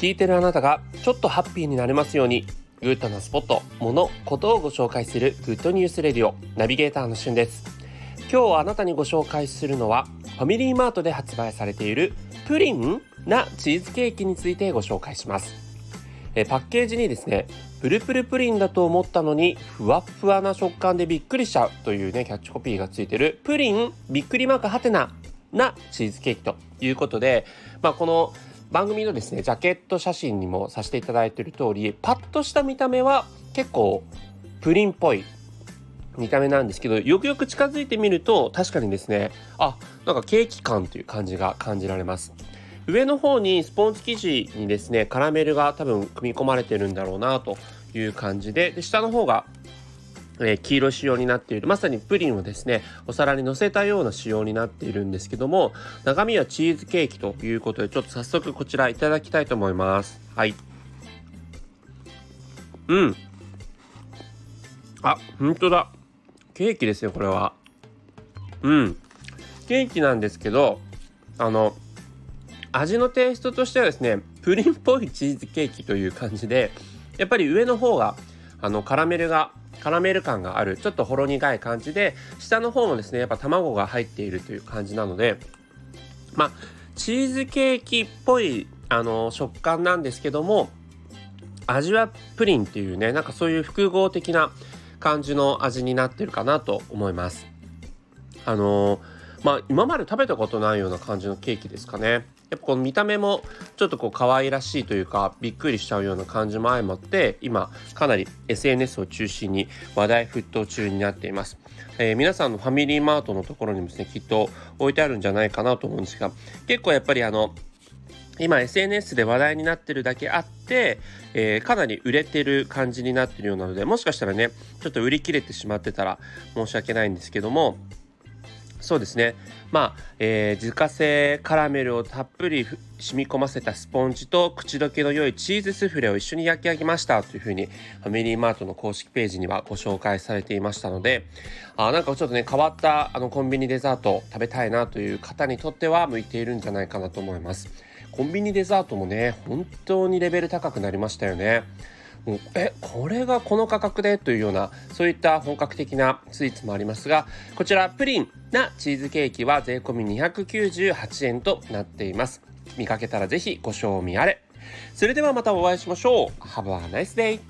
聞いてるあなたがちょっとハッピーになれますようにグッドなスポット、もの、ことをご紹介する Good News Radio ナビゲーターのしゅんです。今日あなたにご紹介するのはファミリーマートで発売されているプリンなチーズケーキについてご紹介します。えパッケージにですねプルプルプリンだと思ったのにふわっふわな食感でびっくりしちゃうというねキャッチコピーがついてるプリンびっくりマークはてななチーズケーキということで、まあ、この番組のですねジャケット写真にもさせていただいている通りパッとした見た目は結構プリンっぽい見た目なんですけどよくよく近づいてみると確かにですねあなんかケーキ感という感じが感じられます。上の方にスポンジ生地にですねカラメルが多分組み込まれてるんだろうなという感じでで下の方がえ、黄色仕様になっている。まさにプリンをですねお皿に乗せたような仕様になっているんですけども中身はチーズケーキということでちょっと早速こちらいただきたいと思います。はい。うん。あ本当だ。ケーキですよこれは。うん。ケーキなんですけどあの味のテイストとしてはですねプリンっぽいチーズケーキという感じでやっぱり上の方があのカラメルがカラメル感があるちょっとほろ苦い感じで下の方もですねやっぱ卵が入っているという感じなのでまあチーズケーキっぽいあの食感なんですけども味はプリンっていうねなんかそういう複合的な感じの味になってるかなと思います。あのー、まあ今まで食べたことないような感じのケーキですかね。やっぱこの見た目もちょっとこう可愛らしいというかびっくりしちゃうような感じも相まって今かなり SNS を中心に話題沸騰中になっています、えー、皆さんのファミリーマートのところにもですねきっと置いてあるんじゃないかなと思うんですが結構やっぱりあの今 SNS で話題になってるだけあって、えー、かなり売れてる感じになってるようなのでもしかしたらねちょっと売り切れてしまってたら申し訳ないんですけどもそうですね。まあ、えー、自家製カラメルをたっぷり染み込ませたスポンジと口どけの良いチーズスフレを一緒に焼き上げました。というふうにファミリーマートの公式ページにはご紹介されていましたのであなんかちょっとね変わったあのコンビニデザート食べたいなという方にとっては向いているんじゃないかなと思います。コンビニデザートもね本当にレベル高くなりましたよね。もうえこれがこの価格でというようなそういった本格的なスイーツもありますがこちらプリンなチーズケーキは税込298円となっています。見かけたらぜひご賞味あれ。それではまたお会いしましょう。Have a nice day